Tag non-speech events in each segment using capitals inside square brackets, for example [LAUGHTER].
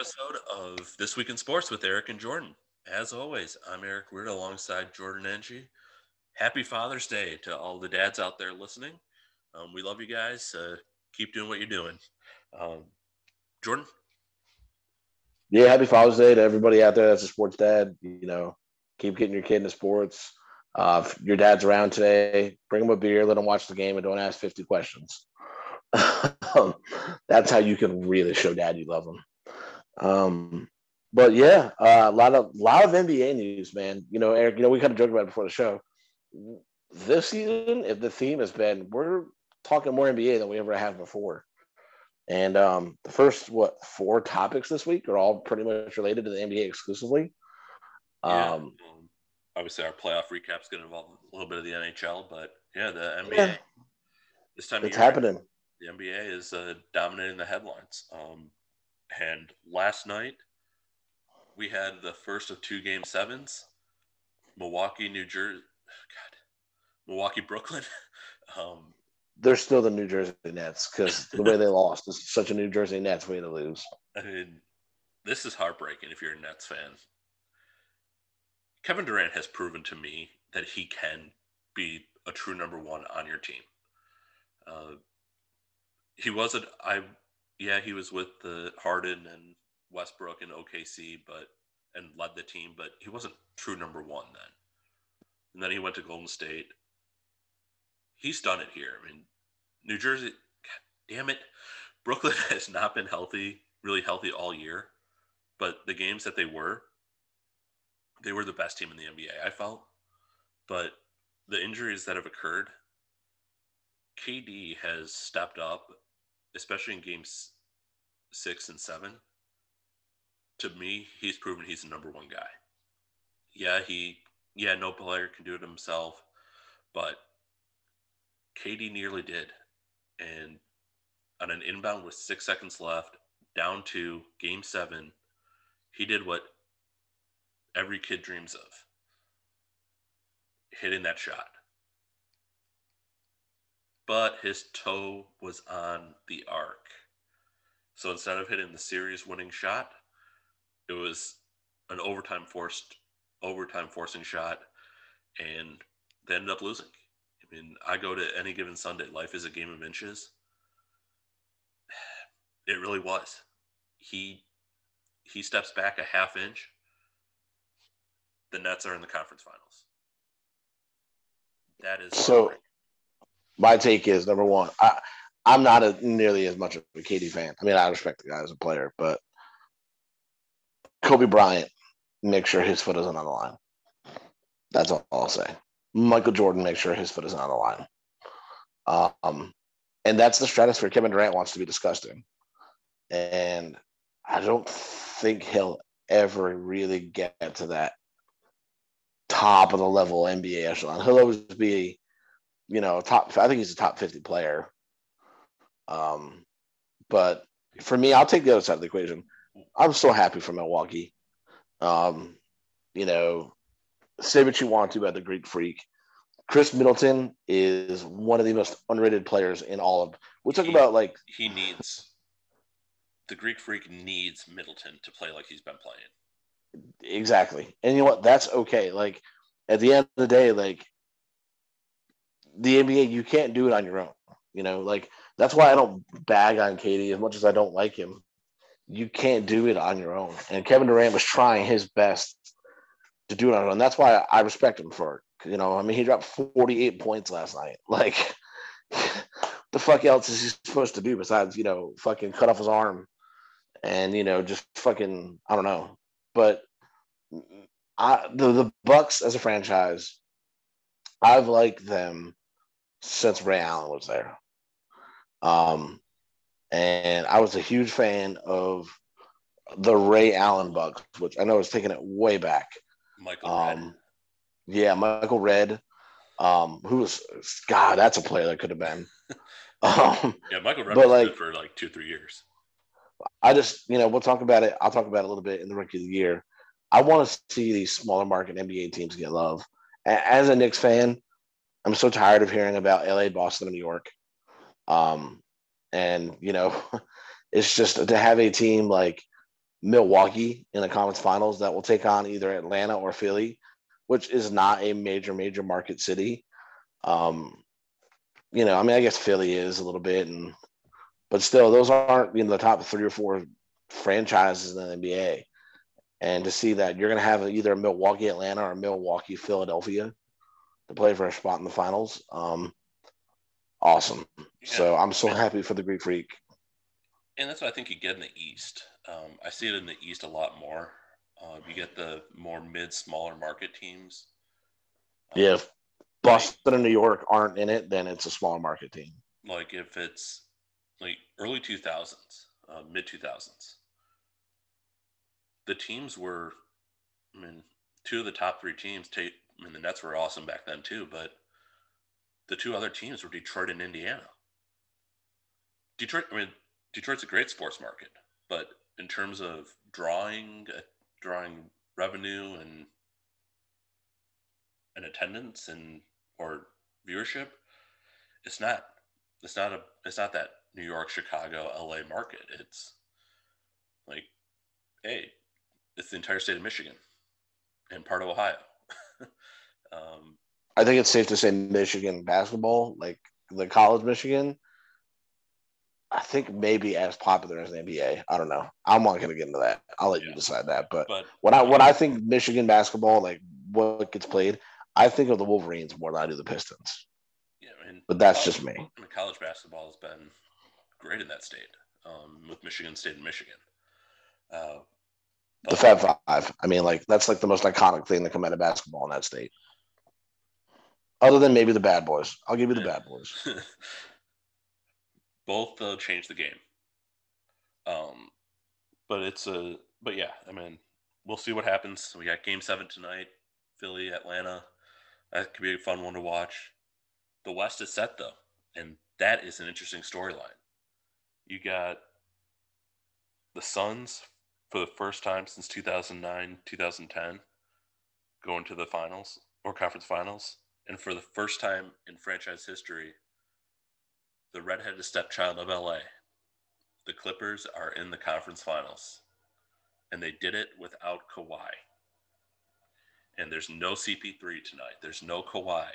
episode of This Week in Sports with Eric and Jordan. As always, I'm Eric Weird alongside Jordan Engie. Happy Father's Day to all the dads out there listening. Um, we love you guys. Uh, keep doing what you're doing. Um, Jordan? Yeah, happy Father's Day to everybody out there that's a sports dad. You know, keep getting your kid into sports. Uh, if your dad's around today, bring him a beer, let him watch the game, and don't ask 50 questions. [LAUGHS] Um, that's how you can really show dad you love him. Um, but yeah, uh, a lot of lot of NBA news, man. You know, Eric. You know, we kind of joked about it before the show. This season, if the theme has been, we're talking more NBA than we ever have before. And um, the first what four topics this week are all pretty much related to the NBA exclusively. Yeah. Um, obviously, our playoff recap is going to involve a little bit of the NHL, but yeah, the NBA. Yeah. This time, it's year, happening the NBA is uh, dominating the headlines. Um, and last night, we had the first of two game sevens Milwaukee, New Jersey. God, Milwaukee, Brooklyn. [LAUGHS] um, They're still the New Jersey Nets because the way they [LAUGHS] lost is such a New Jersey Nets way to lose. I mean, this is heartbreaking if you're a Nets fan. Kevin Durant has proven to me that he can be a true number one on your team. Uh, he wasn't. I yeah, he was with the Harden and Westbrook and OKC, but and led the team, but he wasn't true number one then. And then he went to Golden State. He's done it here. I mean, New Jersey, God damn it, Brooklyn [LAUGHS] has not been healthy, really healthy all year. But the games that they were, they were the best team in the NBA. I felt, but the injuries that have occurred, KD has stepped up especially in games six and seven, to me, he's proven he's the number one guy. Yeah, he yeah, no player can do it himself, but KD nearly did. And on an inbound with six seconds left, down to game seven, he did what every kid dreams of hitting that shot but his toe was on the arc. So instead of hitting the series winning shot, it was an overtime forced overtime forcing shot and they ended up losing. I mean, I go to any given Sunday, life is a game of inches. [SIGHS] It really was. He he steps back a half inch. The Nets are in the conference finals. That is so my take is number one, I, I'm not a, nearly as much of a KD fan. I mean, I respect the guy as a player, but Kobe Bryant, make sure his foot isn't on the line. That's all I'll say. Michael Jordan, make sure his foot isn't on the line. Um, and that's the stratosphere Kevin Durant wants to be disgusting. And I don't think he'll ever really get to that top of the level NBA echelon. He'll always be you know, top. I think he's a top fifty player. Um, but for me, I'll take the other side of the equation. I'm so happy for Milwaukee. Um, you know, say what you want to about the Greek Freak. Khris Middleton is one of the most underrated players in all of. We talk he, about like he needs the Greek Freak needs Middleton to play like he's been playing. Exactly, and you know what? That's okay. Like at the end of the day, like the NBA, you can't do it on your own. You know, like that's why I don't bag on KD as much as I don't like him. You can't do it on your own. And Kevin Durant was trying his best to do it on his own. That's why I respect him for it. You know, I mean, he dropped 48 points last night. [LAUGHS] Like, the fuck else is he supposed to do besides, you know, fucking cut off his arm and, you know, just fucking, I don't know. But I, the, the Bucks as a franchise, I've liked them since Ray Allen was there. Um, and I was a huge fan of the Ray Allen Bucks, which I know is taking it way back. Michael um, Redd. Yeah, Michael Redd, Um, who was God? That's a player that could have been. [LAUGHS] Um, yeah, Michael Redd was like, good for like two, three years. I just, you know, we'll talk about it. I'll talk about it a little bit in the rookie of the year. I want to see these smaller market NBA teams get love. As a Knicks fan, I'm so tired of hearing about LA, Boston, and New York. Um, and you know, [LAUGHS] it's just to have a team like Milwaukee in the conference finals that will take on either Atlanta or Philly, which is not a major, major market city. Um, you know, I mean, I guess Philly is a little bit, and but still, those aren't you know the top three or four franchises in the NBA. And to see that you're going to have either Milwaukee, Atlanta, or Milwaukee, Philadelphia to play for a spot in the finals, um, awesome. Yeah. So I'm so happy for the Greek Freak. And that's what I think you get in the East. Um, I see it in the East a lot more. Uh, you get the more mid, smaller market teams. Um, yeah, if Boston and New York aren't in it, then it's a smaller market team. Like if it's like early 2000s, uh, mid 2000s, the teams were, I mean, two of the top three teams. Take, I mean, the Nets were awesome back then too, but the two other teams were Detroit and Indiana. Detroit, I mean, Detroit's a great sports market, but in terms of drawing, uh, drawing revenue and and attendance and or viewership, it's not. It's not a. It's not that New York, Chicago, LA market. It's like, hey, it's the entire state of Michigan and part of Ohio. Um, I think it's safe to say Michigan basketball, like the college Michigan, I think maybe as popular as the NBA. I don't know. I'm not going to get into that. I'll let yeah. you decide that. But, but when I when I think Michigan basketball, like what gets played, I think of the Wolverines more than I do the Pistons. Yeah, I mean, but that's college, just me. I mean, college basketball has been great in that state, um, with Michigan State and Michigan. Uh, the Fab Five. I mean, like that's like the most iconic thing that come out of basketball in that state. Other than maybe the Bad Boys, I'll give you the Bad Boys. [LAUGHS] Both uh, changed the game. Um, but it's a but yeah, I mean, we'll see what happens. We got Game Seven tonight, Philly, Atlanta. That could be a fun one to watch. The West is set though, and that is an interesting storyline. You got the Suns for the first time since 2009, 2010, going to the finals or conference finals. And for the first time in franchise history, the redheaded stepchild of LA, the Clippers are in the conference finals. And they did it without Kawhi. And there's no CP3 tonight. There's no Kawhi.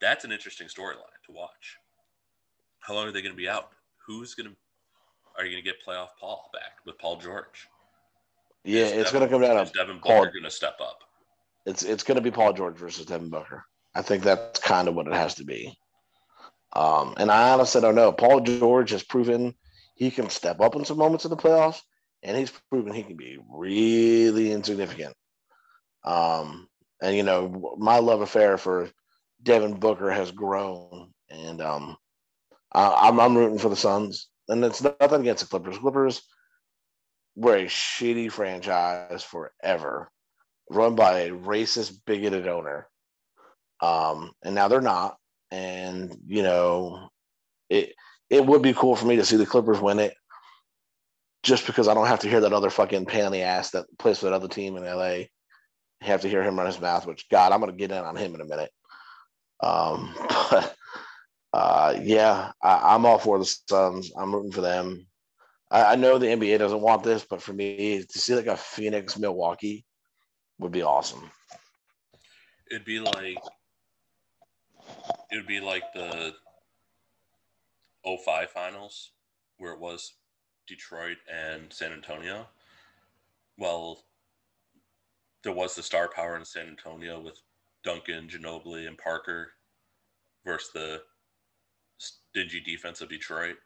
That's an interesting storyline to watch. How long are they going to be out? Who's going to are you going to get playoff Paul back with Paul George? Yeah, is it's going to come down to Devin Paul. Going to step up. It's it's going to be Paul George versus Devin Booker. I think that's kind of what it has to be. Um, and I honestly don't know. Paul George has proven he can step up in some moments in the playoffs, and he's proven he can be really insignificant. Um, and you know, my love affair for Devin Booker has grown, and um, I, I'm, I'm rooting for the Suns and it's nothing against the Clippers. Clippers were a shitty franchise forever, run by a racist, bigoted owner. Um, and now they're not. And you know, it it would be cool for me to see the Clippers win it, just because I don't have to hear that other fucking pain in the ass that plays for that other team in LA. have to hear him run his mouth. Which God, I'm gonna get in on him in a minute. Um, [LAUGHS] but uh, yeah, I, am all for the Suns. I'm rooting for them. I, I, know the NBA doesn't want this, but for me to see like a Phoenix Milwaukee would be awesome. It'd be like it would be like the 05 finals where it was Detroit and San Antonio. Well, there was the star power in San Antonio with Duncan, Ginobili, and Parker versus the stingy defense of Detroit,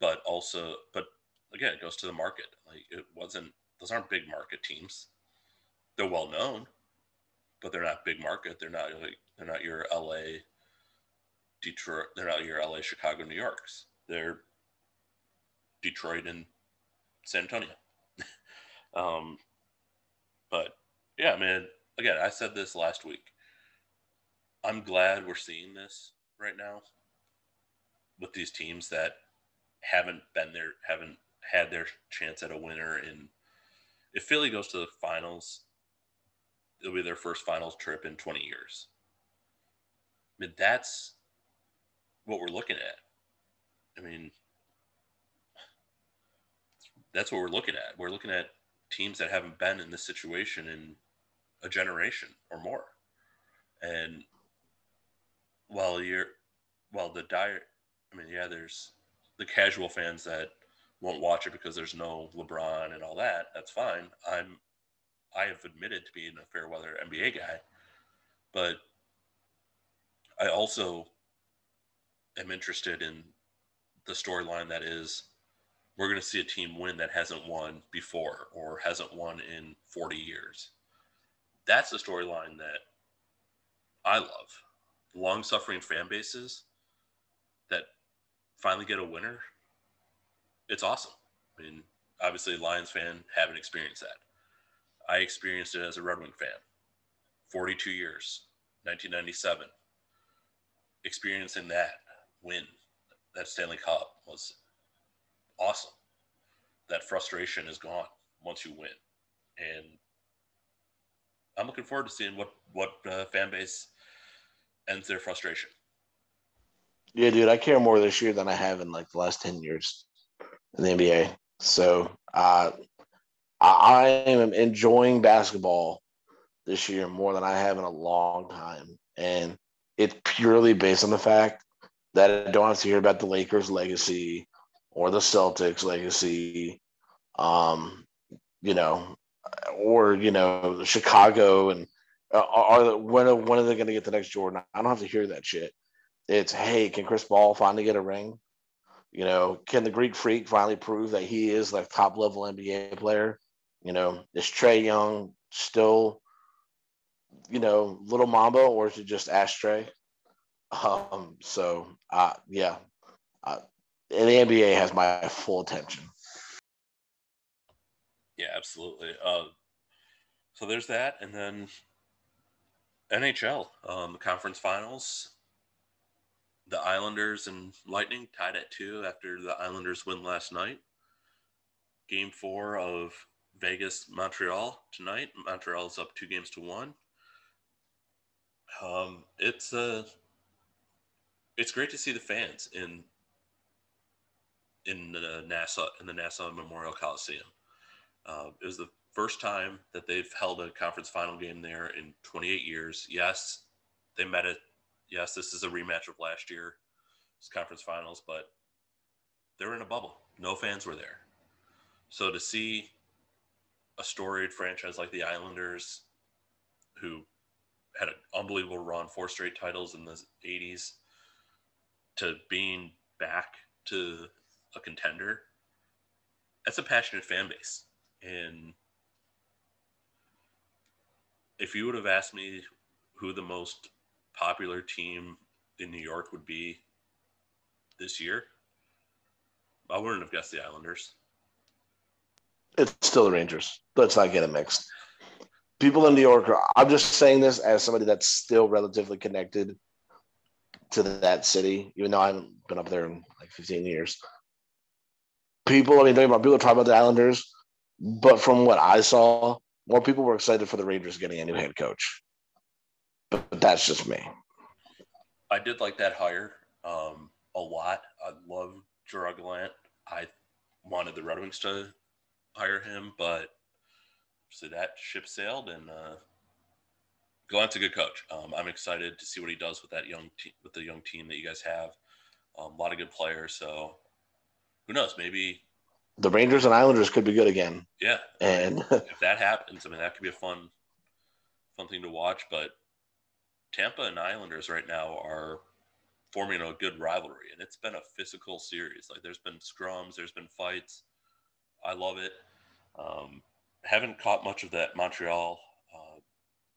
but also, but again, it goes to the market. Like it wasn't; those aren't big market teams. They're well known, but they're not big market. They're not like they're not your LA, Detroit. They're not your LA, Chicago, New Yorks. They're Detroit and San Antonio. [LAUGHS] um, but yeah, man. Again, I said this last week. I'm glad we're seeing this right now with these teams that haven't been there, haven't had their chance at a winner. And if Philly goes to the finals, it'll be their first finals trip in 20 years. I mean, that's what we're looking at. I mean, that's what we're looking at. We're looking at teams that haven't been in this situation in a generation or more. And while you're, while the dire, I mean, yeah, there's the casual fans that won't watch it because there's no LeBron and all that. That's fine. I'm, I have admitted to being a fair weather NBA guy, but I also am interested in the storyline that is we're going to see a team win that hasn't won before or hasn't won in 40 years. That's the storyline that I love. Long suffering fan bases that finally get a winner. It's awesome. I mean, obviously, Lions fan haven't experienced that. I experienced it as a Red Wing fan. 42 years, 1997. Experiencing that win, that Stanley Cup was awesome. That frustration is gone once you win, and I'm looking forward to seeing what what uh, fan base ends their frustration. Yeah, dude, I care more this year than I have in like the last ten years in the NBA. So uh, I am enjoying basketball this year more than I have in a long time, and it's purely based on the fact that I don't have to hear about the Lakers' legacy or the Celtics legacy, um, you know, or you know, Chicago and uh, are when when are they going to get the next Jordan? I don't have to hear that shit. It's hey, can Chris Paul finally get a ring? You know, can the Greek Freak finally prove that he is like top level NBA player? You know, is Trae Young still, you know, little Mamba, or is it just Ashtray? Um, so uh, yeah, uh, the NBA has my full attention. Yeah, absolutely. Uh, so there's that, and then NHL, um, conference finals. The Islanders and Lightning tied at two after the Islanders win last night. Game four of Vegas Montreal tonight. Montreal's up two games to one. Um, it's uh, it's great to see the fans in in the NASA in the Nassau Memorial Coliseum. Uh, it was the first time that they've held a conference final game there in 28 years. Yes, they met it. Yes, this is a rematch of last year's conference finals, but they were in a bubble. No fans were there. So to see a storied franchise like the Islanders, who had an unbelievable run, four straight titles in the 80s, to being back to a contender, that's a passionate fan base. And if you would have asked me who the most popular team in New York would be this year, I wouldn't have guessed the Islanders. It's still the Rangers. Let's not get it mixed. People in New York, are, I'm just saying this as somebody that's still relatively connected to that city, even though I haven't been up there in like 15 years people, I mean, about, people talking about the Islanders, but from what I saw, more people were excited for the Rangers getting a new head coach. But, but that's just me. I did like that hire um, a lot. I love Gerard Gallant. I wanted the Red Wings to hire him, but so that ship sailed, and uh, Gallant's a good coach. Um, I'm excited to see what he does with that young team, with the young team that you guys have. Um, a lot of good players, so who knows? Maybe the Rangers and Islanders could be good again. Yeah, and [LAUGHS] if that happens, I mean that could be a fun, fun thing to watch. But Tampa and Islanders right now are forming a good rivalry, and it's been a physical series. Like there's been scrums, there's been fights. I love it. Um, haven't caught much of that Montreal uh,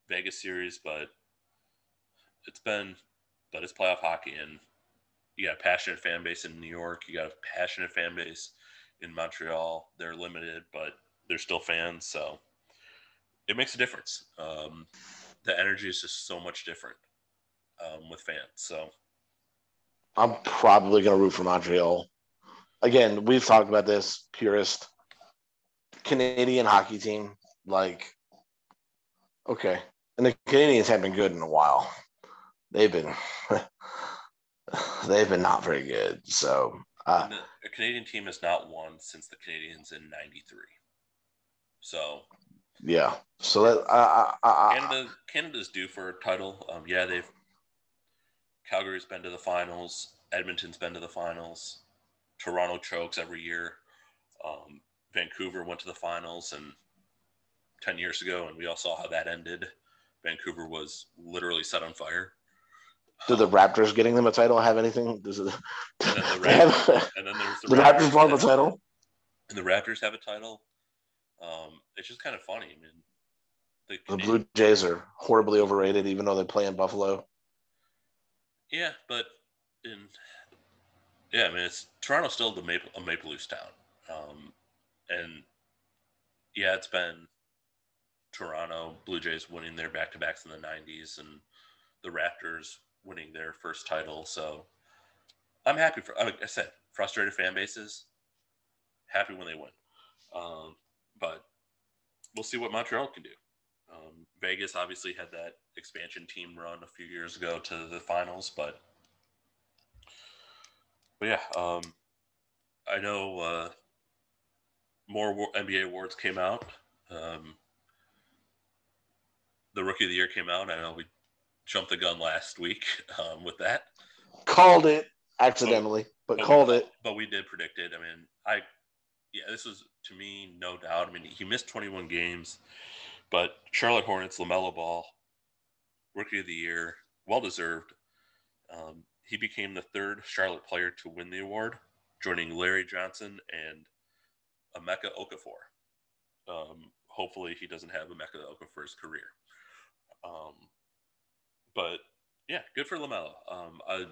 Vegas series, but it's been, but it's playoff hockey, and you got a passionate fan base in New York. You got a passionate fan base in Montreal. They're limited, but they're still fans. So it makes a difference. Um, the energy is just so much different um, with fans. So I'm probably going to root for Montreal. Again, we've talked about this purist Canadian hockey team. Like, okay. And the Canadiens have been good in a while. They've been [LAUGHS] they've been not very good. So Uh, the, a Canadian team has not won since the Canadiens in '93. So yeah. So that I, I, I, Canada, Canada's due for a title. Um, yeah, they've Calgary's been to the finals. Edmonton's been to the finals. Toronto chokes every year. Um, Vancouver went to the finals and ten years ago, and we all saw how that ended. Vancouver was literally set on fire. do the Raptors getting them a title have anything? Does it, And then the [LAUGHS] they have- And then there's the, the Raptors won the title. and the Raptors have a title. Um, it's just kind of funny. I mean, the, The Blue Jays are horribly overrated, even though they play in Buffalo. yeah, but in yeah, I mean, it's Toronto's still the Maple a Maple Leafs town, um, and yeah, it's been Toronto Blue Jays winning their back to backs in the '90s, and the Raptors winning their first title. So I'm happy for. Like I said, frustrated fan bases happy when they win. Um, but we'll see what Montreal can do. Um, Vegas obviously had that expansion team run a few years ago to the finals, but but yeah, um, I know uh, more NBA awards came out. Um, the Rookie of the Year came out. I know we jumped the gun last week [LAUGHS] um, with that. Called it accidentally, but But- called it. But we did predict it. I mean, I yeah, this was to me no doubt. I mean, he missed 21 games, but Charlotte Hornets, Lamelo Ball, Rookie of the Year, well deserved. Um, he became the third Charlotte player to win the award, joining Larry Johnson and Emeka Okafor. Um, hopefully, he doesn't have Emeka Okafor's career. Um, but yeah, good for Lamelo. Um, I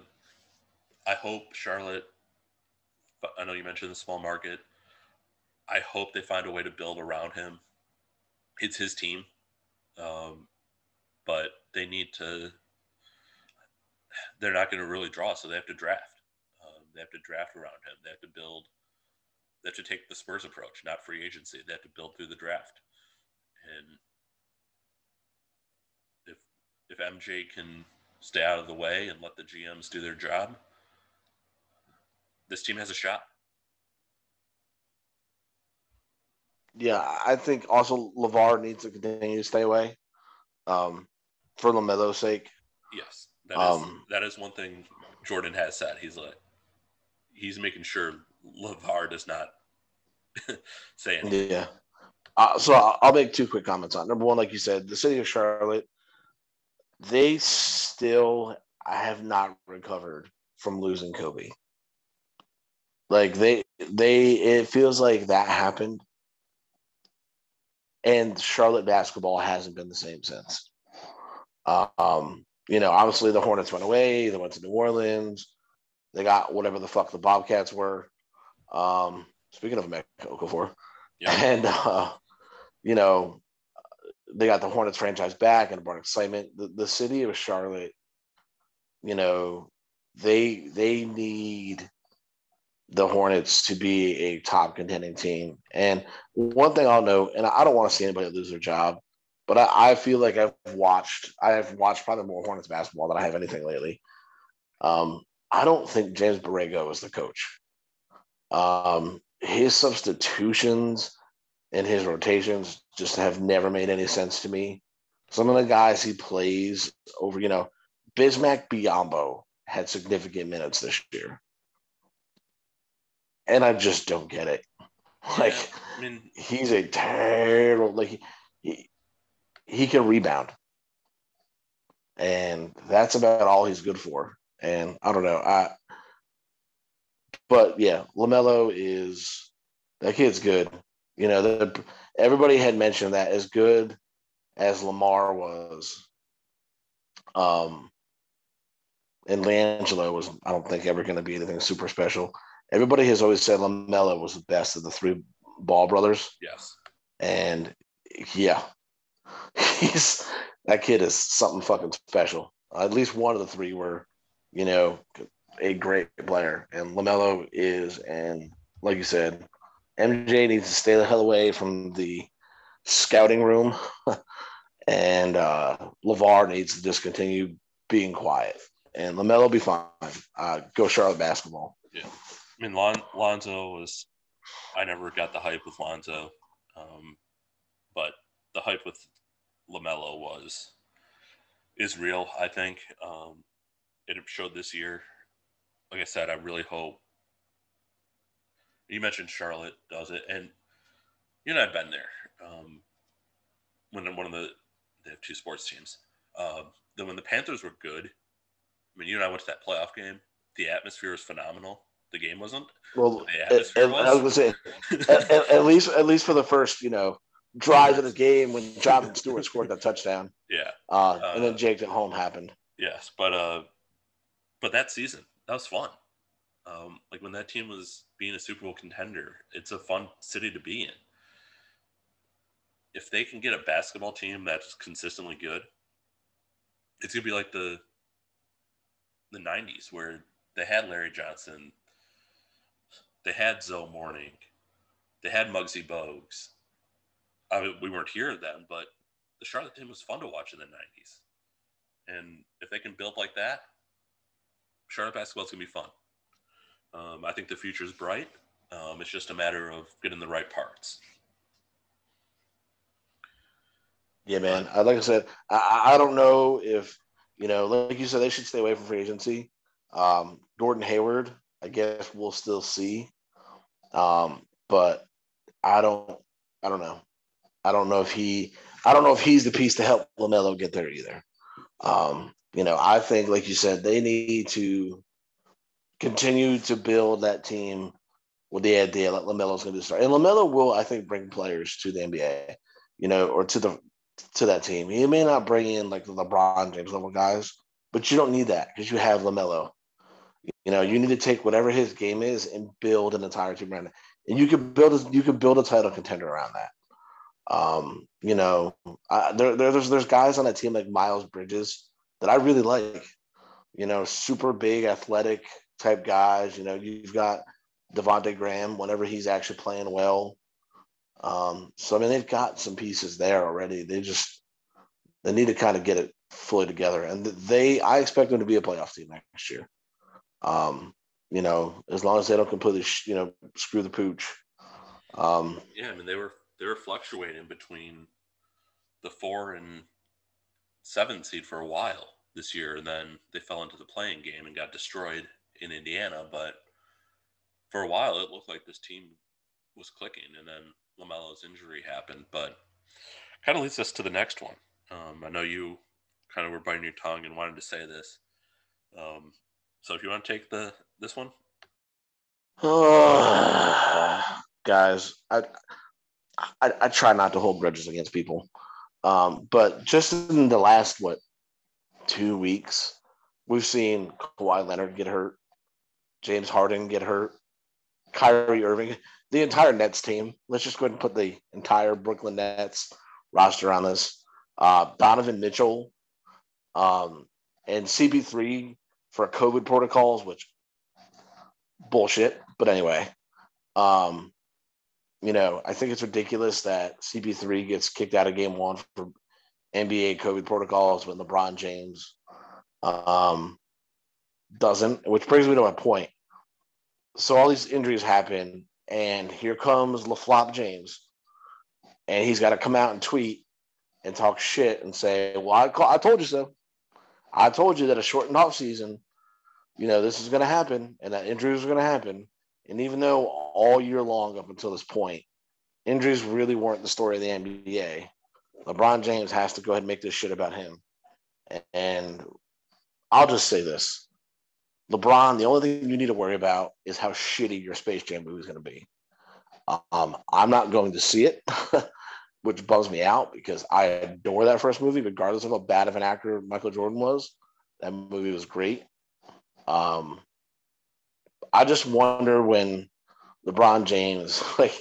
I hope Charlotte. I know you mentioned the small market. I hope they find a way to build around him. It's his team, um, but they need to. They're not going to really draw, so they have to draft. Um, they have to draft around him. They have to build. They have to take the Spurs approach, not free agency. They have to build through the draft, and if if MJ can stay out of the way and let the GMs do their job, this team has a shot. Yeah, I think also Lavar needs to continue to stay away, um, for Lamelo's sake. Yes, that is Um, that is one thing Jordan has said. He's like, he's making sure Lavar does not [LAUGHS] say anything. Yeah. Uh, so I'll, I'll make two quick comments on. Number one, like you said, the city of Charlotte, they still have not recovered from losing Kobe. Like they, they, it feels like that happened, and Charlotte basketball hasn't been the same since. Um, you know, obviously the Hornets went away. They went to New Orleans. They got whatever the fuck the Bobcats were. Um, speaking of Emeka Okafor, Yeah. [LAUGHS] and uh, you know, they got the Hornets franchise back and brought excitement. The, the city of Charlotte, you know, they they need the Hornets to be a top contending team. And one thing I'll note, and I don't want to see anybody lose their job, but I, I feel like I've watched I've watched probably more Hornets basketball than I have anything lately. Um, I don't think James Borrego is the coach. Um, his substitutions and his rotations just have never made any sense to me. Some of the guys he plays over, you know, Bismack Biyombo had significant minutes this year. And I just don't get it. [LAUGHS] Like Yeah, I mean, he's a terrible like he, he he can rebound. And that's about all he's good for. And I don't know. I but yeah, LaMelo is that kid's good. You know, the, everybody had mentioned that as good as Lamar was, um, and LiAngelo was, I don't think ever going to be anything super special. Everybody has always said Lamelo was the best of the three Ball brothers, yes, and yeah, [LAUGHS] he's that kid is something fucking special. At least one of the three were, you know, a great player, and Lamelo is, and like you said, MJ needs to stay the hell away from the scouting room, [LAUGHS] and uh, Lavar needs to just continue being quiet, and Lamelo be fine. Uh, go Charlotte basketball. Yeah, I mean, Lon- Lonzo was. I never got the hype with Lonzo, um, but the hype with Lamelo was is real. I think um, it showed this year. Like I said, I really hope. You mentioned Charlotte does it, and you know I've been there. Um, when one of the they have two sports teams. Uh, then when the Panthers were good, I mean, you and I went to that playoff game. The atmosphere was phenomenal. The game wasn't. Well, atmosphere it, was. I was gonna say, at, at, least at least for the first, you know, drive of the game when Jonathan [LAUGHS] Stewart scored that touchdown. Yeah. Uh, and then uh, Jake Delhomme happened. Yes, but uh, but that season that was fun. Um, like when that team was being a Super Bowl contender, it's a fun city to be in. If they can get a basketball team that's consistently good, it's gonna be like the the '90s where they had Larry Johnson, they had Zo Mourning, they had Muggsy Bogues. I mean, we weren't here then, but the Charlotte team was fun to watch in the '90s. And if they can build like that, Charlotte basketball is gonna be fun. Um, I think the future is bright. Um, it's just a matter of getting the right parts. Yeah, man. I, like I said, I, I don't know if you know, like you said, they should stay away from free agency. Um, Gordon Hayward, I guess we'll still see, um, but I don't, I don't know. I don't know if he, I don't know if he's the piece to help Lamelo get there either. Um, you know, I think, like you said, they need to continue to build that team with the idea that Lamelo's going to start, and Lamelo will, I think, bring players to the NBA, you know, or to the to that team. He may not bring in like the LeBron James level guys, but you don't need that because you have Lamelo. You know, you need to take whatever his game is and build an entire team around it. And you can build a, you can build a title contender around that. Um, you know, I, there, there's there's guys on that team like Miles Bridges that I really like. You know, super big, athletic type guys. You know, you've got Devonte Graham whenever he's actually playing well. Um, so I mean, they've got some pieces there already. They just they need to kind of get it fully together, and they I expect them to be a playoff team next year. Um, you know, as long as they don't completely you know screw the pooch. Um, yeah, I mean they were they were fluctuating between the four and seven seed for a while this year, and then they fell into the play-in game and got destroyed in Indiana. But for a while, it looked like this team was clicking, and then Lamelo's injury happened. But kind of leads us to the next one. Um, I know you kind of were biting your tongue and wanted to say this. Um, so if you want to take the this one, [SIGHS] guys, I, I, I try not to hold grudges against people, um, but just in the last what two weeks, we've seen Kawhi Leonard get hurt, James Harden get hurt, Kyrie Irving the entire Nets team. Let's just go ahead and put the entire Brooklyn Nets roster on this. Uh, Donovan Mitchell um, and CP3 for COVID protocols, which bullshit. But anyway, um, you know, I think it's ridiculous that CP3 gets kicked out of game one for NBA COVID protocols when LeBron James um, doesn't, which brings me to my point. So all these injuries happen and here comes LaFlop James, and he's got to come out and tweet and talk shit and say, "Well, I, call, I told you so. I told you that a shortened off season, you know, this is going to happen, and that injuries are going to happen. And even though all year long up until this point, injuries really weren't the story of the NBA, LeBron James has to go ahead and make this shit about him. And I'll just say this: LeBron, the only thing you need to worry about is how shitty your Space Jam movie is going to be. Um, I'm not going to see it, [LAUGHS] which bums me out because I adore that first movie, regardless of how bad of an actor Michael Jordan was. That movie was great. Um, I just wonder when LeBron James, [LAUGHS] like,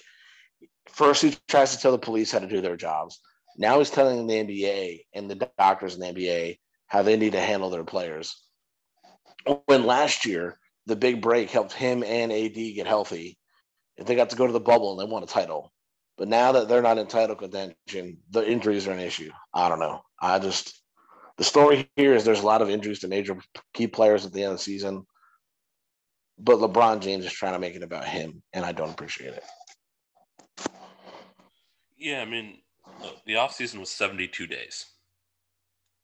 first he tries to tell the police how to do their jobs. Now he's telling the NBA and the doctors in the NBA how they need to handle their players when last year the big break helped him and AD get healthy, if they got to go to the bubble and they won a title. But now that they're not in title contention, the injuries are an issue. I don't know. I just the story here is there's a lot of injuries to major key players at the end of the season. But LeBron James is trying to make it about him, and I don't appreciate it. Yeah, I mean, look, the off season was 72 days.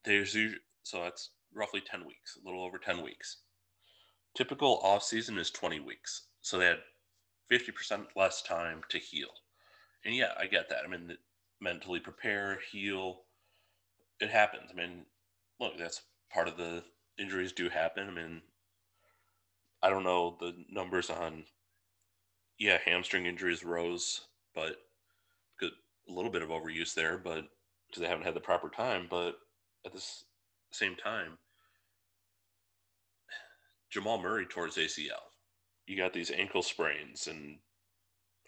There's so that's roughly 10 weeks, a little over 10 weeks. Typical off season is 20 weeks, so they had 50% less time to heal. And yeah, I get that. I mean, mentally prepare, heal. It happens. I mean, look, that's part of the injuries do happen. I mean, I don't know the numbers on, yeah, hamstring injuries rose, but a little bit of overuse there, but because they haven't had the proper time. But at this same time, Jamal Murray his ACL. You got these ankle sprains and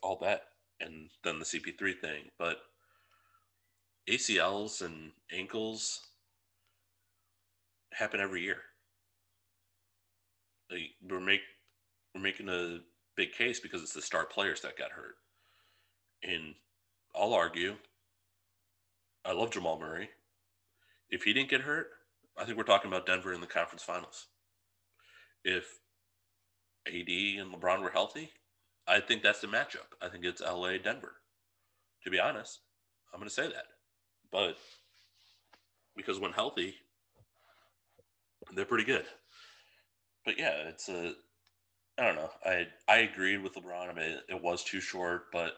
all that, and then the CP3 thing. But ACLs and ankles happen every year. Like we're make we're making a big case because it's the star players that got hurt. And I'll argue, I love Jamal Murray. If he didn't get hurt, I think we're talking about Denver in the conference finals. If AD and LeBron were healthy, I think that's the matchup. I think it's LA Denver. To be honest, I'm going to say that. But because when healthy, they're pretty good. But yeah, it's a I don't know. I I agreed with LeBron. I mean, it was too short, but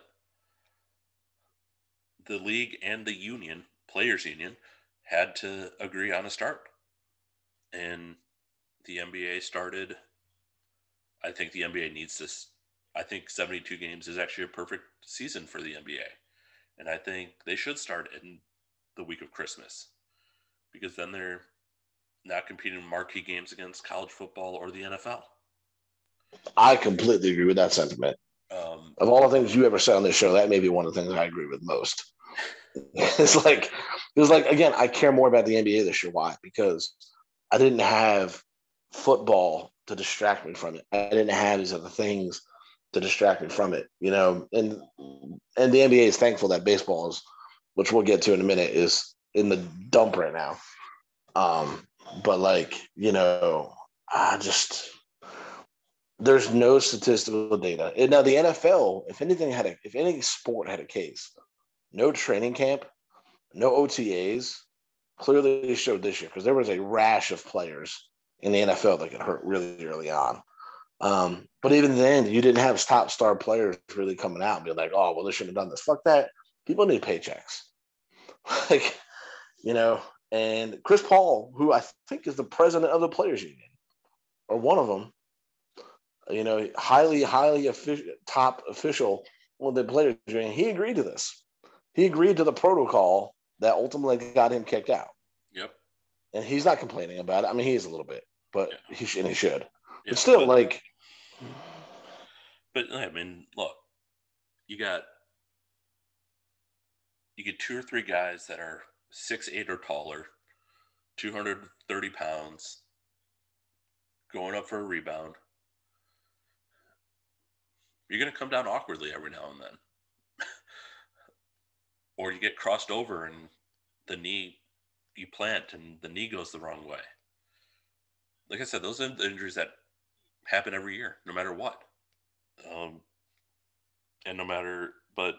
the league and the union, players union, had to agree on a start. And the NBA started I think the NBA needs this I think 72 games is actually a perfect season for the NBA. And I think they should start in the week of Christmas because then they're not competing in marquee games against college football or the NFL. I completely agree with that sentiment. Um, of all the things you ever said on this show, that may be one of the things I agree with most. [LAUGHS] it's like it's like again, I care more about the NBA this year. Why? Because I didn't have football to distract me from it. I didn't have these other things to distract me from it. You know, and and the NBA is thankful that baseball is, which we'll get to in a minute, is in the dump right now. Um, but like you know, I just there's no statistical data. And now the NFL, if anything had a, if any sport had a case, no training camp, no OTAs, clearly showed this year because there was a rash of players in the NFL that got hurt really early on. Um, but even then, you didn't have top star players really coming out and be like, "Oh, well, they shouldn't have done this." Fuck that. People need paychecks. [LAUGHS] like, you know, and Chris Paul, who I think is the president of the players union, or one of them, you know, highly, highly official, top official with the players union, he agreed to this. He agreed to the protocol that ultimately got him kicked out. Yep. And he's not complaining about it. I mean, he is a little bit, but yeah. he should. And he should. Yeah, but still, but, like. But I mean, look, you got you get two or three guys that are six eight or taller, 230 pounds, going up for a rebound. You're going to come down awkwardly every now and then. [LAUGHS] or you get crossed over and the knee, you plant and the knee goes the wrong way. Like I said, those are the injuries that happen every year, no matter what. Um, and no matter, but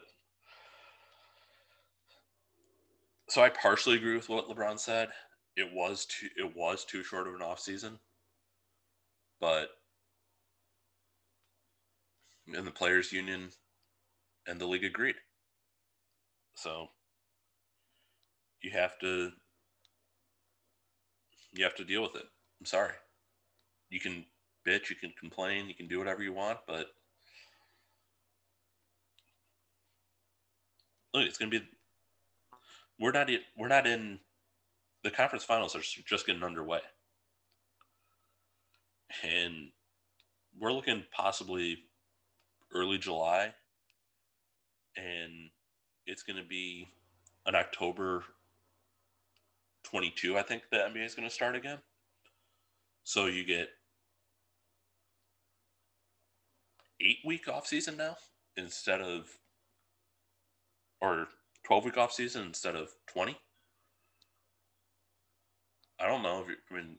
so I partially agree with what LeBron said. It was too it was too short of an off season, but and the players union and the league agreed. So you have to you have to deal with it. I'm sorry. You can bitch, you can complain, you can do whatever you want, but look, it's to be we're not we're not in the conference finals are just getting underway, and we're looking possibly early July, and it's going to be an October 22. I think the NBA is going to start again. So you get eight week off season now instead of or 12 week off season instead of 20. I don't know if I mean,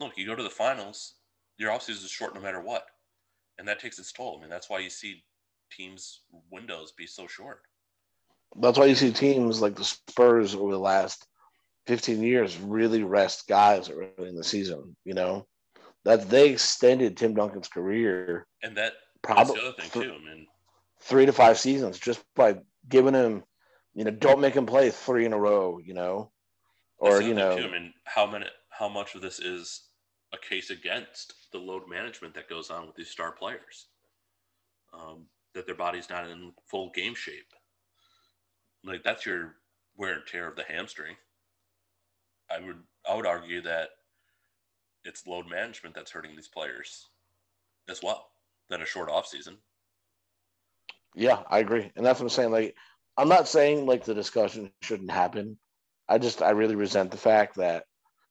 look, you go to the finals, your off season is short no matter what. and that takes its toll. I mean, that's why you see teams' windows be so short. That's why you see teams like the Spurs over the last 15 years really rest guys early in the season. You know, that they extended Tim Duncan's career, and that probably the other thing too. I mean, three to five seasons just by giving him, you know, don't make him play three in a row. You know, or you know, too. I mean, how many, how much of this is a case against the load management that goes on with these star players? Um, that their body's not in full game shape. Like that's your wear and tear of the hamstring. I would I would argue that it's load management that's hurting these players as well than a short off season. Yeah, I agree. And that's what I'm saying. Like I'm not saying like the discussion shouldn't happen. I just I really resent the fact that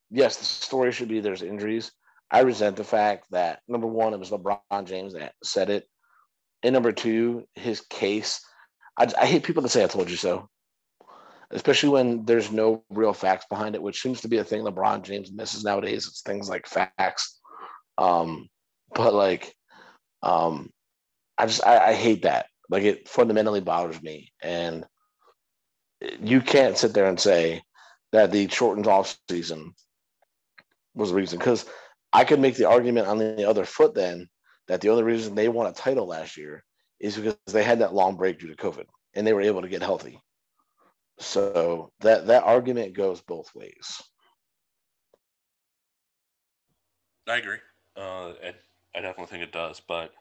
yes, the story should be there's injuries. I resent the fact that number one, it was LeBron James that said it. And number two, his case. I, I hate people that say I told you so especially when there's no real facts behind it, which seems to be a thing LeBron James misses nowadays. It's things like facts. Um, but like, um, I just I, I hate that. Like it fundamentally bothers me, and you can't sit there and say that the shortened off season was the reason because I could make the argument on the other foot then that the only reason they won a title last year is because they had that long break due to COVID and they were able to get healthy. So that that argument goes both ways. I agree. Uh, I, I definitely think it does, but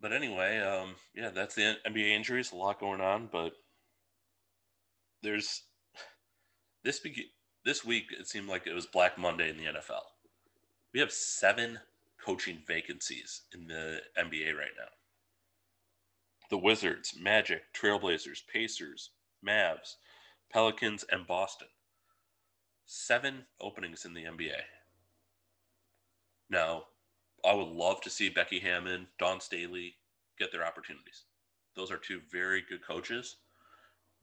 but anyway, um, yeah, that's the NBA injuries. A lot going on, but there's [SIGHS] this be- this week. It seemed like it was Black Monday in the NFL. We have seven coaching vacancies in the NBA right now the Wizards, Magic, Trailblazers, Pacers, Mavs, Pelicans, and Boston. Seven openings in the NBA. Now, I would love to see Becky Hammon, Dawn Staley get their opportunities. Those are two very good coaches,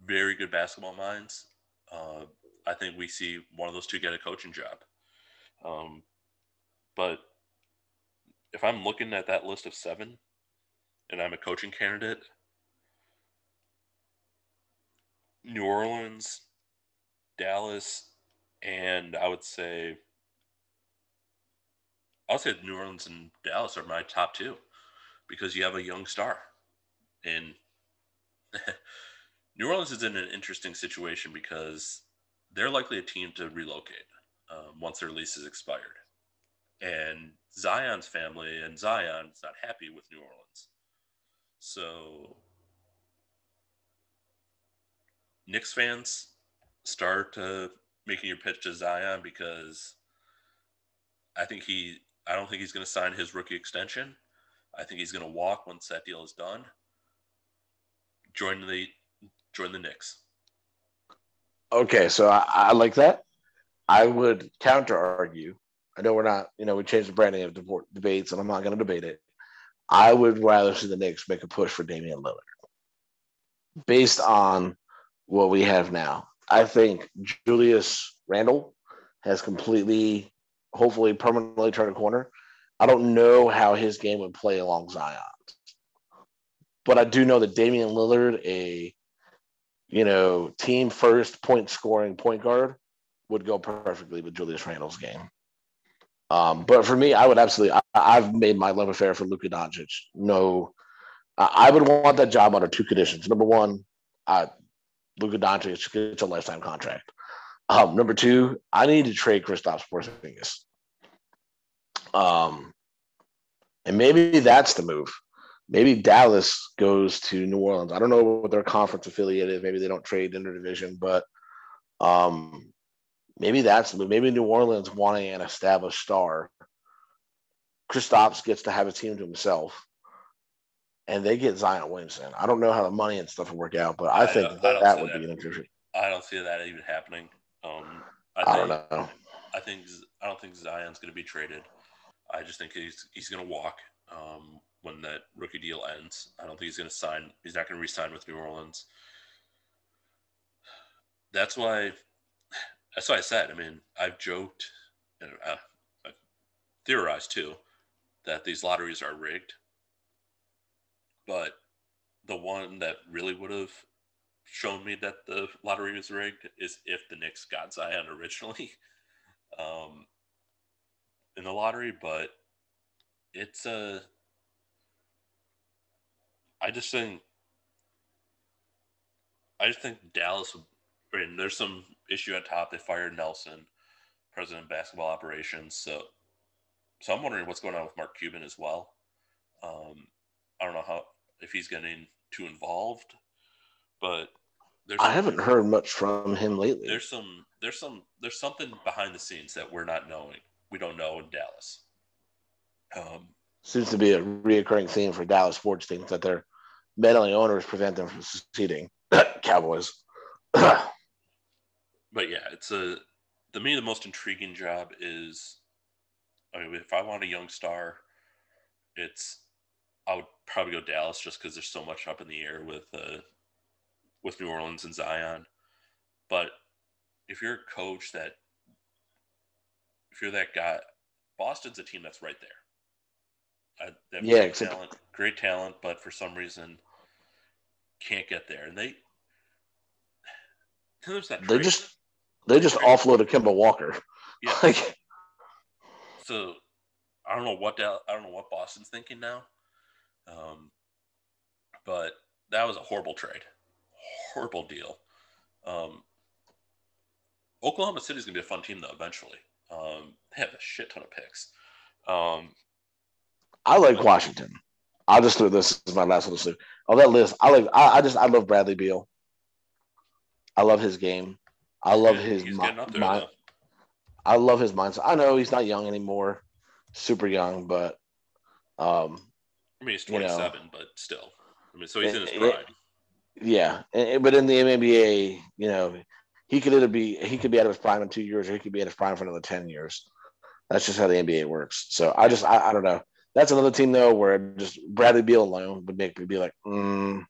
very good basketball minds. Uh, I think we see one of those two get a coaching job. Um, but if I'm looking at that list of seven, and I'm a coaching candidate, New Orleans, Dallas, and I would say I'll say New Orleans and Dallas are my top two because you have a young star. And [LAUGHS] New Orleans is in an interesting situation because they're likely a team to relocate um, once their lease is expired. And Zion's family and Zion is not happy with New Orleans. So, Knicks fans, start uh, making your pitch to Zion because I think he, I don't think he's going to sign his rookie extension. I think he's going to walk once that deal is done. Join the, join the Knicks. Okay, so I, I like that. I would counter argue. I know we're not, you know, we changed the branding of debates, and I'm not going to debate it. I would rather see the Knicks make a push for Damian Lillard based on what we have now. I think Julius Randle has completely, hopefully, permanently turn a corner. I don't know how his game would play along Zion, but I do know that Damian Lillard, a you know team first point scoring point guard, would go perfectly with Julius Randle's game. Um, but for me, I would absolutely. I, have made my love affair for Luka Doncic. No, I would want that job under two conditions. Number one, uh, Luka Doncic gets a lifetime contract. Um, number two, I need to trade Kristaps Porzingis. Um, and maybe that's the move. Maybe Dallas goes to New Orleans. I don't know what their conference affiliate is. Maybe they don't trade interdivision, but um, maybe that's the move. maybe New Orleans wanting an established star. Kristaps gets to have a team to himself, and they get Zion Williamson. I don't know how the money and stuff will work out, but I, I think that, that would that. be an interesting. I don't see that even happening. Um, I, think, I don't know. I think I don't think Zion's going to be traded. I just think he's he's going to walk um, when that rookie deal ends. I don't think he's going to sign. He's not going to re-sign with New Orleans. That's why that's why I said. I mean, I've joked and uh, I've theorized too that these lotteries are rigged. But the one that really would have shown me that the lottery was rigged is if the Knicks got Zion originally [LAUGHS] um, in the lottery. But it's a. I just think. I just think Dallas. I mean, there's some issue at top. They fired Nelson, president of basketball operations. So, so I'm wondering what's going on with Mark Cuban as well. Um, I don't know how if he's getting too involved, but there's I haven't heard much from him lately. There's some there's some there's something behind the scenes that we're not knowing. We don't know in Dallas. Um, Seems to be a reoccurring theme for Dallas sports teams that their meddling owners prevent them from succeeding. [COUGHS] Cowboys. [COUGHS] but yeah, it's a to me the most intriguing job is I mean, if I want a young star, it's I would probably go Dallas just because there's so much up in the air with uh, with New Orleans and Zion. But if you're a coach that if you're that guy, Boston's a team that's right there. Uh, yeah, great except- talent, great talent, but for some reason can't get there. And they [SIGHS] that they just they just offloaded Kemba Walker. Yeah. [LAUGHS] like, so I don't know what I don't know what Boston's thinking now. Um, but that was a horrible trade, horrible deal. Um, Oklahoma City is gonna be a fun team though. Eventually, um, they have a shit ton of picks. Um, I like Washington. I'll just throw this as my last little slip. On that list, I like. I, I, just I love Bradley Beal. I love his game. I love his mind. I love his mindset. I know he's not young anymore, super young, but um, I mean, he's 27, you know, but still. I mean, so he's in his prime. yeah, but in the NBA, you know, he could either be he could be out of his prime in two years, or he could be out of his prime for another 10 years. That's just how the NBA works. So I just I, I don't know. That's another team though where just Bradley Beal alone would make me be like, mm,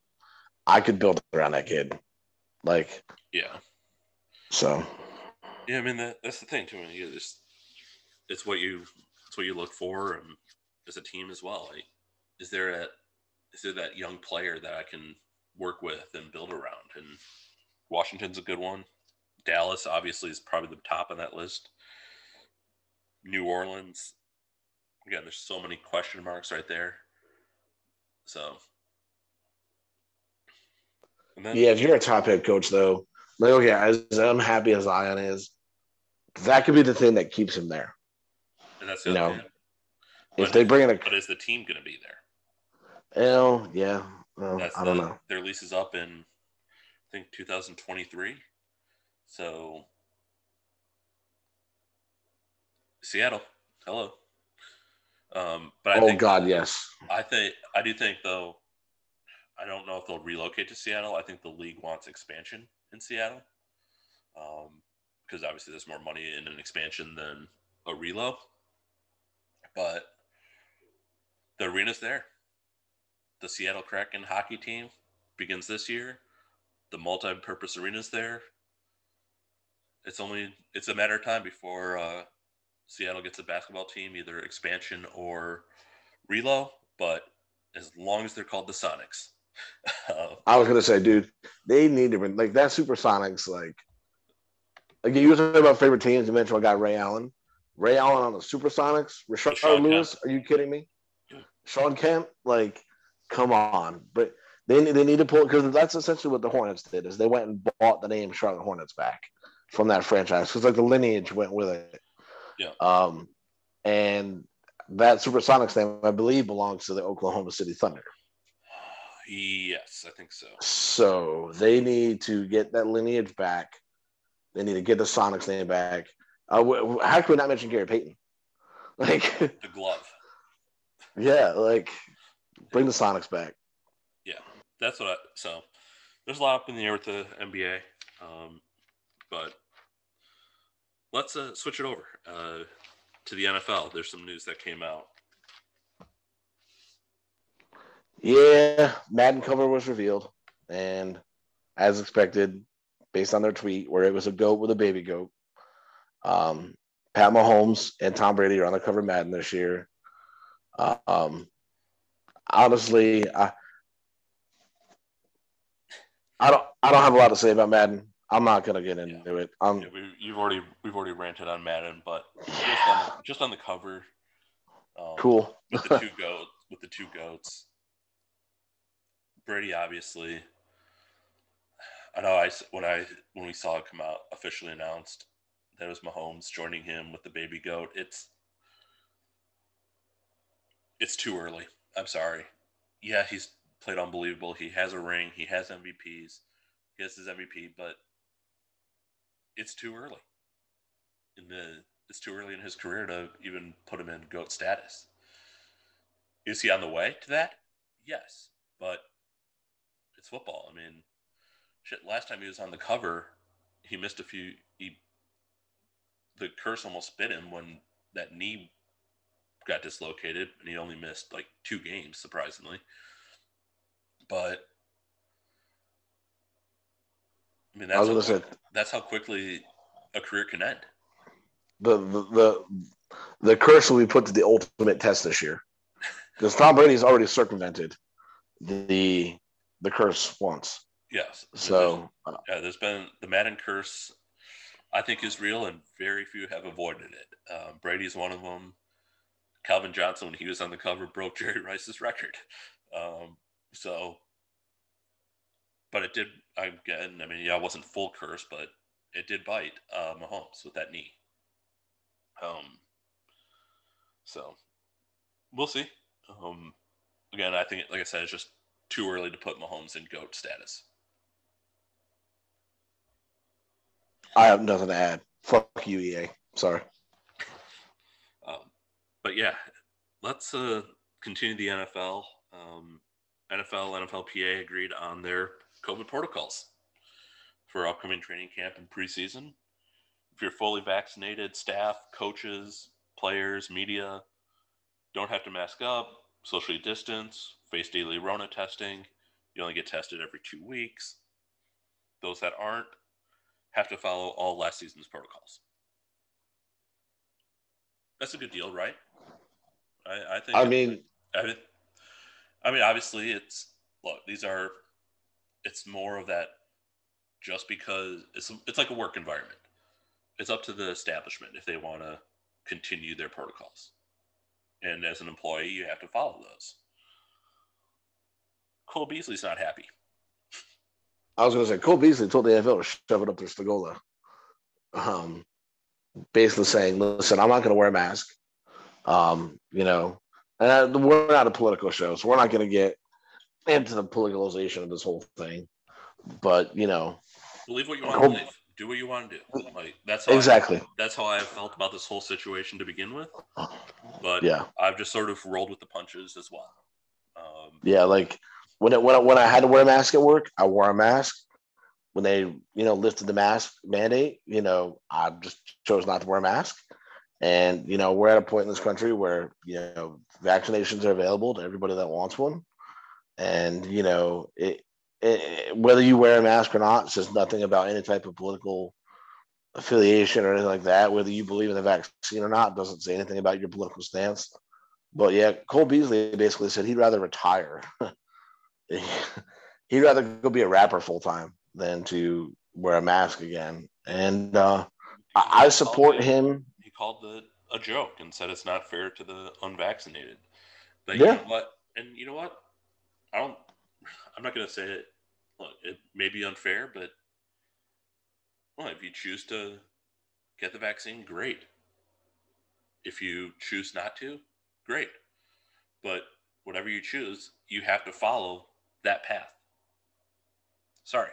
I could build around that kid. Like, yeah. So. Yeah, I mean that, that's the thing too. I mean, it's it's what you it's what you look for, and as a team as well. Like, is there a is there that young player that I can work with and build around? And Washington's a good one. Dallas obviously is probably the top on that list. New Orleans, again, there's so many question marks right there. So, then, yeah, if you're a top head coach, though, like okay, as unhappy as Zion is, that could be the thing that keeps him there. And that's the you know, thing. if they bring in a, but is the team going to be there? Oh yeah, well, I don't the, know. Their lease is up in, I think, 2023. So, Seattle, hello. Um, but I oh think, God, yes. I think I do think though. I don't know if they'll relocate to Seattle. I think the league wants expansion in Seattle, because um, obviously there's more money in an expansion than a relo. But the arena's there the Seattle Kraken hockey team begins this year. The multi-purpose arena's there. It's only it's a matter of time before uh, Seattle gets a basketball team, either expansion or relo. But as long as they're called the Sonics, [LAUGHS] uh, I was gonna say, dude, they need to like that Supersonics. Like, like you were talking about favorite teams. You mentioned I got Ray Allen. Ray Allen on the Supersonics. Rashard Lewis. Kemp. Are you kidding me? Yeah. Shawn Kemp. Like, come on. But they, they need to pull because that's essentially what the Hornets did is they went and bought the name Charlotte Hornets back from that franchise because like the lineage went with it. Yeah. Um, and that Supersonics name I believe belongs to the Oklahoma City Thunder. Yes, I think so. So they need to get that lineage back. They need to get the Sonics name back. Uh, how can we not mention Gary Payton? [LAUGHS] Like the glove. Yeah, like Bring the Sonics back. Yeah, that's what I. So there's a lot up in the air with the NBA, um, but let's uh, switch it over uh, to the NFL. There's some news that came out. Yeah, Madden cover was revealed, and as expected, based on their tweet, where it was a goat with a baby goat. Um, Pat Mahomes and Tom Brady are on the cover Madden this year. Um, honestly, I, I don't I don't have a lot to say about Madden. I'm not gonna get into yeah. it. Um, yeah, we, you've already we've already ranted on Madden, but just on the, just on the cover, um, cool with the two goats [LAUGHS] with the two goats. Brady obviously. I know I when I when we saw it come out officially announced that was Mahomes joining him with the baby goat. It's it's too early. I'm sorry. Yeah, he's played unbelievable. He has a ring. He has MVPs. He has his MVP, but it's too early. In the it's too early in his career to even put him in goat status. Is he on the way to that? Yes, but it's football. I mean, shit. Last time he was on the cover, he missed a few. He the curse almost bit him when that knee got dislocated, and he only missed like two games, surprisingly. But I mean, that's, I how, that's how quickly a career can end. The, the the the curse will be put to the ultimate test this year because Tom Brady's already circumvented the the curse once. Yes. So uh, yeah, there's been the Madden curse. I think is real, and very few have avoided it. Um, Brady's one of them. Calvin Johnson, when he was on the cover, broke Jerry Rice's record. Um, so, but it did again. I mean, yeah, it wasn't full curse, but it did bite uh, Mahomes with that knee. Um, so we'll see. Um, again, I think, like I said, it's just too early to put Mahomes in GOAT status. I have nothing to add. Fuck you, EA. Sorry. Um, but yeah, let's uh, continue the NFL. Um, NFL, NFLPA agreed on their COVID protocols for upcoming training camp and preseason. If you're fully vaccinated, staff, coaches, players, media don't have to mask up, socially distance, face daily Rona testing. You only get tested every two weeks. Those that aren't have to follow all last season's protocols. That's a good deal, right? I, I think. I mean, I, I mean, obviously, it's look. These are. It's more of that. Just because it's it's like a work environment. It's up to the establishment if they want to continue their protocols. And as an employee, you have to follow those. Cole Beasley's not happy. I was going to say Cole Beasley told the NFL to shove it up their Stagola. Um, basically saying, "Listen, I'm not going to wear a mask. Um, you know, and we're not a political show, so we're not going to get into the politicalization of this whole thing. But you know, believe what you want to believe. Do what you want to do. Like that's exactly. I, that's how I felt about this whole situation to begin with. But yeah, I've just sort of rolled with the punches as well. Um, yeah, like when it, when I, when I had to wear a mask at work, I wore a mask. When they you know lifted the mask mandate, you know, I just chose not to wear a mask. And you know, we're at a point in this country where you know vaccinations are available to everybody that wants one, and you know, it, it, whether you wear a mask or not says nothing about any type of political affiliation or anything like that. Whether you believe in the vaccine or not doesn't say anything about your political stance. But yeah, Cole Beasley basically said he'd rather retire. [LAUGHS] he'd rather go be a rapper full time than to wear a mask again. And uh, I, I support him called the a joke and said it's not fair to the unvaccinated. But yeah. you know what? And you know what? I don't. I'm not going to say it. Look, it may be unfair, but well, if you choose to get the vaccine, great. If you choose not to, great. But whatever you choose, you have to follow that path. Sorry.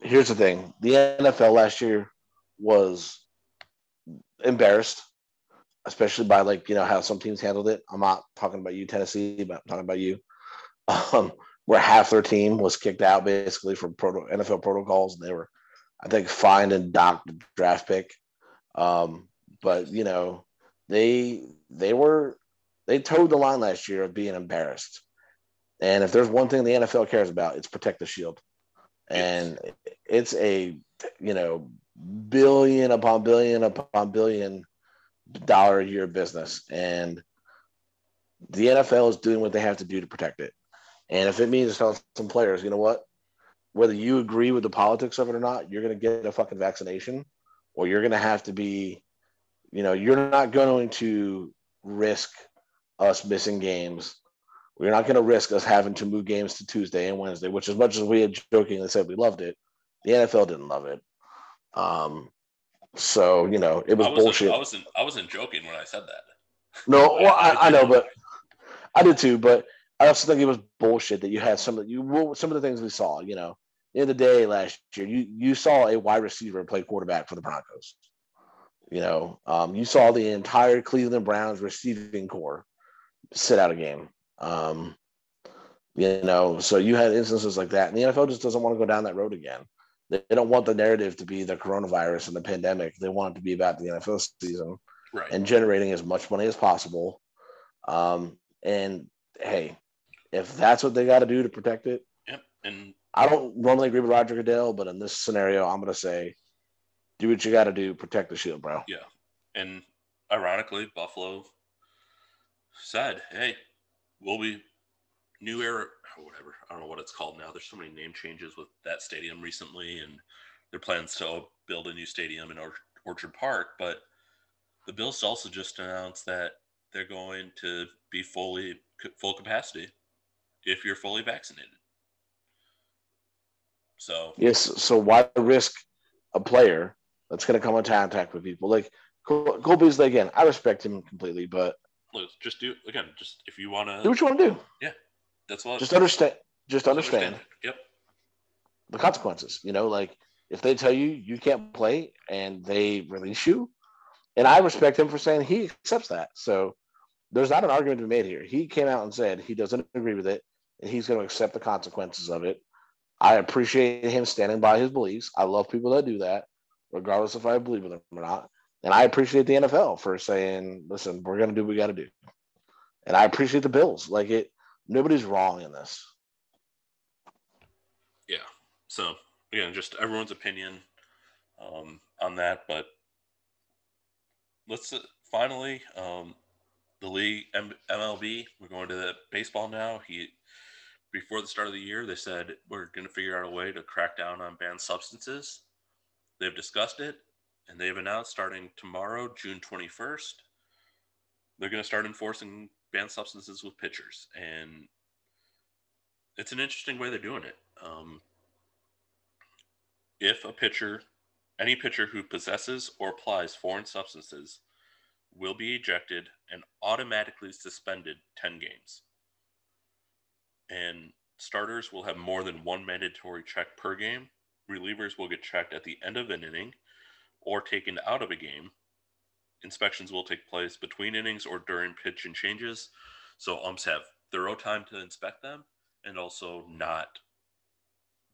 Here's the thing: the NFL last year was embarrassed, especially by like you know how some teams handled it. I'm not talking about you, Tennessee, but I'm talking about you. Um, where half their team was kicked out basically from proto- NFL protocols. And they were, I think, fined and docked the draft pick. Um, but you know, they they were they towed the line last year of being embarrassed. And if there's one thing the NFL cares about, it's protect the shield. And it's a you know billion upon billion upon billion dollar a year business. And The NFL is doing what they have to do to protect it. And if it means telling some players, you know what, whether you agree with the politics of it or not, you're going to get a fucking vaccination, or you're going to have to be, you know, you're not going to risk us missing games. We're not going to risk us having to move games to Tuesday and Wednesday, which, as much as we had jokingly said we loved it, the NFL didn't love it. Um, so you know, it was I bullshit. I wasn't. I wasn't joking when I said that. No, [LAUGHS] well, I, I know, but I did too. But I also think it was bullshit that you had some of you some of the things we saw. You know, the end of the day last year, you you saw a wide receiver play quarterback for the Broncos. You know, um, you saw the entire Cleveland Browns receiving core sit out a game. Um, you know, so you had instances like that, and the NFL just doesn't want to go down that road again. They, don't want the narrative to be the coronavirus and the pandemic. They want it to be about the NFL season Right. and generating as much money as possible. Um, and hey, if that's what they got to do to protect it, yep. And I don't normally agree with Roger Goodell, but in this scenario, I'm going to say, do what you got to do, protect the shield, bro. yeah. And ironically, Buffalo said, "Hey, we'll be new era or whatever. I don't know what it's called now. There's so many name changes with that stadium recently, and their plans to build a new stadium in Or- Orchard Park. But the Bills also just announced that they're going to be fully full capacity if you're fully vaccinated. So Yes. So why risk a player that's going to come in contact with people? Like Cole Cole Beasley, again, I respect him completely, but look, just do again. Just if you want to do what you want to do. That's what. Just understand. Just understand. it. Yep. the consequences. You know, like if they tell you you can't play and they release you, and I respect him for saying he accepts that. So there's not an argument to be made here. He came out and said he doesn't agree with it and he's going to accept the consequences of it. I appreciate him standing by his beliefs. I love people that do that, regardless if I believe in them or not. And I appreciate the NFL for saying, listen, we're going to do what we got to do. And I appreciate the Bills. Like it, nobody's wrong in this. Yeah. So again, just everyone's opinion um, on that, but let's uh, finally um, the league M- MLB. We're going to the baseball now. He before the start of the year, they said we're going to figure out a way to crack down on banned substances. They've discussed it, and they've announced starting tomorrow, June twenty first, they're going to start enforcing banned substances with pitchers, and it's an interesting way they're doing it. Um, if a pitcher, any pitcher who possesses or applies foreign substances, will be ejected and automatically suspended 10 games. And starters will have more than one mandatory check per game. Relievers will get checked at the end of an inning or taken out of a game. Inspections will take place between innings or during pitch and changes. So umps have thorough time to inspect them and also not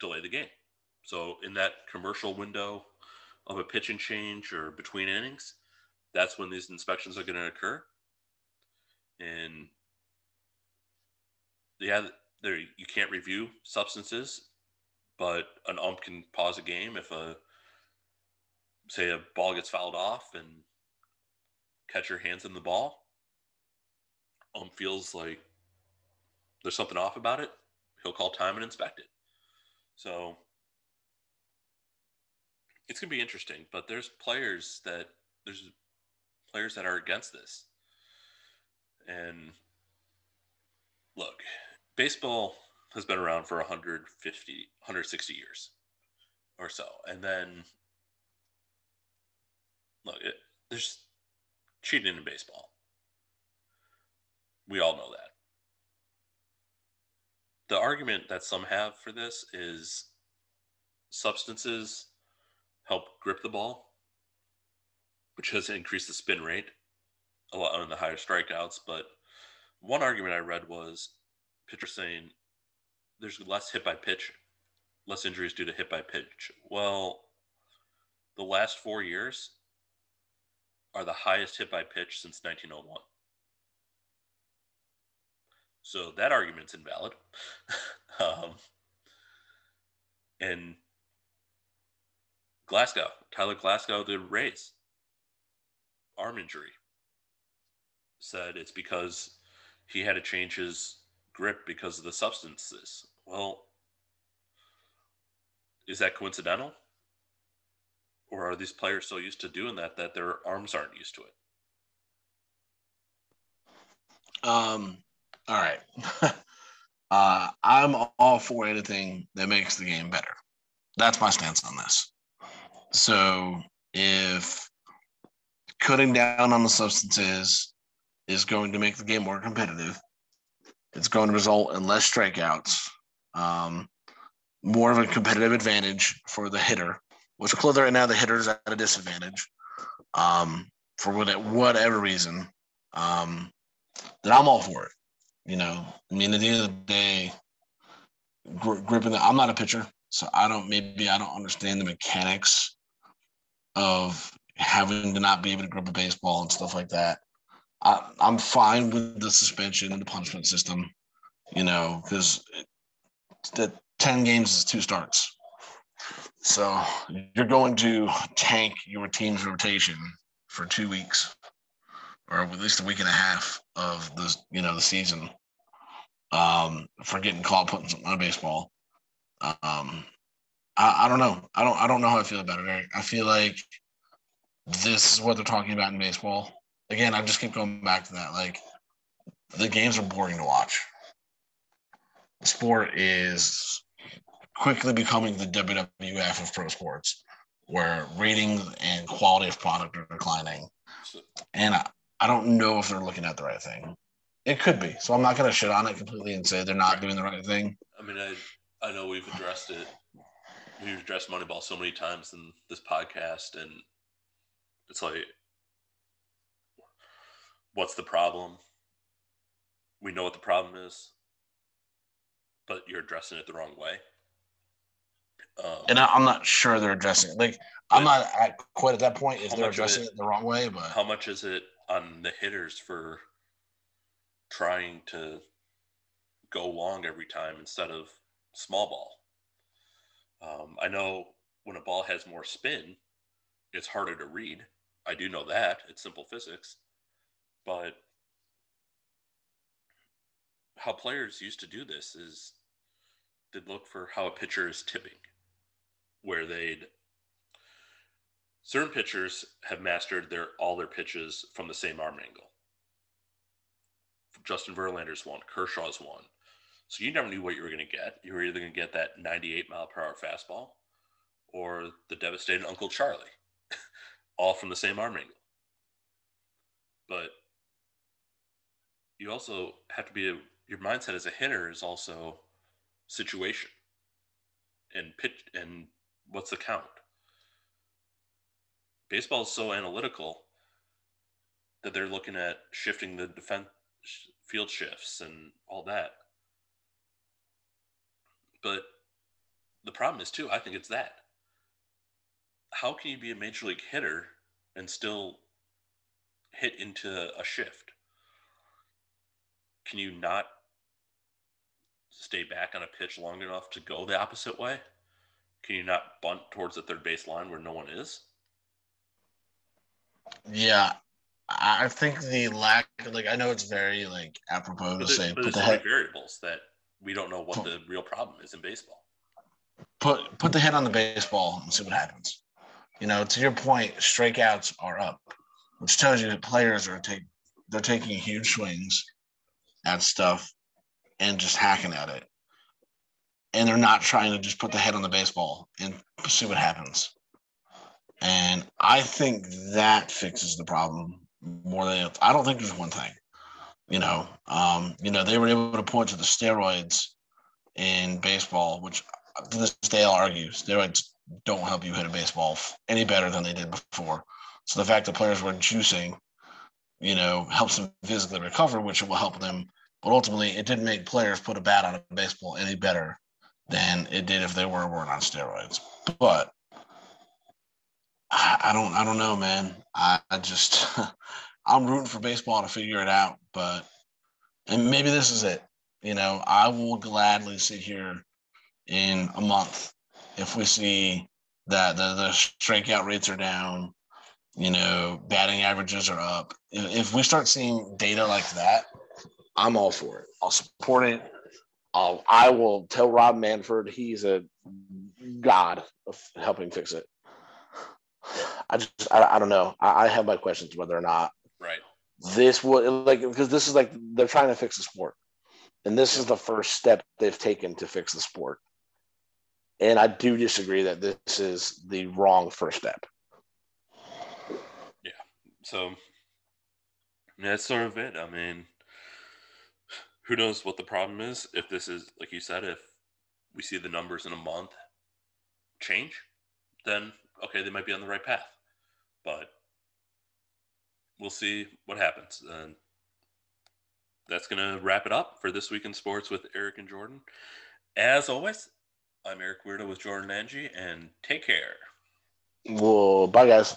delay the game. So in that commercial window of a pitch and change or between innings, that's when these inspections are going to occur. And yeah, there you can't review substances, but an ump can pause a game if a say a ball gets fouled off and catcher hands in the ball. Ump feels like there's something off about it. He'll call time and inspect it. So it's gonna be interesting, but there's players that there's players that are against this. And look, baseball has been around for 150, 160 years or so. And then look, it, there's cheating in baseball. We all know that. The argument that some have for this is substances help grip the ball, which has increased the spin rate a lot on the higher strikeouts. But one argument I read was pitcher saying there's less hit by pitch, less injuries due to hit by pitch. Well, the last four years are the highest hit by pitch since 1901. So that argument's invalid. [LAUGHS] um, and Glasnow, Tyler Glasnow, the Rays, arm injury, said it's because he had to change his grip because of the substances. Well, is that coincidental? Or are these players so used to doing that that their arms aren't used to it? Um, all right. [LAUGHS] uh, I'm all for anything that makes the game better. That's my stance on this. So if cutting down on the substances is going to make the game more competitive, it's going to result in less strikeouts, um, more of a competitive advantage for the hitter, which clearly right now the hitter's at a disadvantage um, for whatever reason. Um, then I'm all for it. You know, I mean, at the end of the day, gri- gripping the, I'm not a pitcher, so I don't, maybe I don't understand the mechanics of having to not be able to grip a baseball and stuff like that. I, I'm fine with the suspension and the punishment system, you know, because the 10 games is two starts. So you're going to tank your team's rotation for two weeks or at least a week and a half of the you know the season um, for getting caught putting something on baseball. Um, I, I don't know. I don't I don't know how I feel about it. I feel like this is what they're talking about in baseball. Again, I just keep going back to that. Like the games are boring to watch. The sport is quickly becoming the WWF of pro sports, where ratings and quality of product are declining. And I, I don't know if they're looking at the right thing. It could be. So I'm not going to shit on it completely and say they're not doing the right thing. I mean, I I know we've addressed it. We've addressed Moneyball so many times in this podcast, and it's like, what's the problem? We know what the problem is, but you're addressing it the wrong way. Um, and I'm not sure they're addressing it. Like, I'm not at quite at that point if they're addressing it, it the wrong way. But how much is it on the hitters for trying to go long every time instead of small ball. Um, I know when a ball has more spin, it's harder to read. I do know that. It's simple physics. But how players used to do this is they'd look for how a pitcher is tipping, where they'd certain pitchers have mastered their all their pitches from the same arm angle. Justin Verlander's one, Kershaw's one. So you never knew what you were going to get. You were either going to get that 98 mile per hour fastball or the devastating Uncle Charlie, [LAUGHS] all from the same arm angle. But you also have to be a, your mindset as a hitter is also situation and pitch and what's the count. Baseball is so analytical that they're looking at shifting the defense field shifts and all that. But the problem is too, I think it's that. How can you be a major league hitter and still hit into a shift? Can you not stay back on a pitch long enough to go the opposite way? Can you not bunt towards the third base line where no one is? Yeah, I think the lack, like, I know it's very like apropos to say, but put the head variables that we don't know what put, the real problem is in baseball. Put put the head on the baseball and see what happens. You know, to your point, strikeouts are up, which tells you that players are take they're taking huge swings at stuff and just hacking at it, and they're not trying to just put the head on the baseball and see what happens. And I think that fixes the problem more than I don't think there's one thing. You know, um, you know, they were able to point to the steroids in baseball, which to this day I'll argue steroids don't help you hit a baseball any better than they did before. So the fact that players were juicing, you know, helps them physically recover, which will help them. But ultimately, it didn't make players put a bat on a baseball any better than it did if they were weren't on steroids. But I, don't I don't know, man. I, I just [LAUGHS] I'm rooting for baseball to figure it out, but and maybe this is it. You know, I will gladly sit here in a month if we see that the, the strikeout rates are down, you know, batting averages are up. If we start seeing data like that, I'm all for it. I'll support it. I'll, I will tell Rob Manfred he's a god of helping fix it. I just, I, I don't know. I, I have my questions whether or not right this will like because this is like they're trying to fix the sport, and this is the first step they've taken to fix the sport. And I do disagree that this is the wrong first step. Yeah. So that's sort of it. I mean, who knows what the problem is? If this is, like you said, if we see the numbers in a month change, then okay, they might be on the right path. But we'll see what happens. And that's going to wrap it up for this week in sports with Eric and Jordan. As always, I'm Eric Weirdo with Jordan Angie, and take care. Well, bye, guys.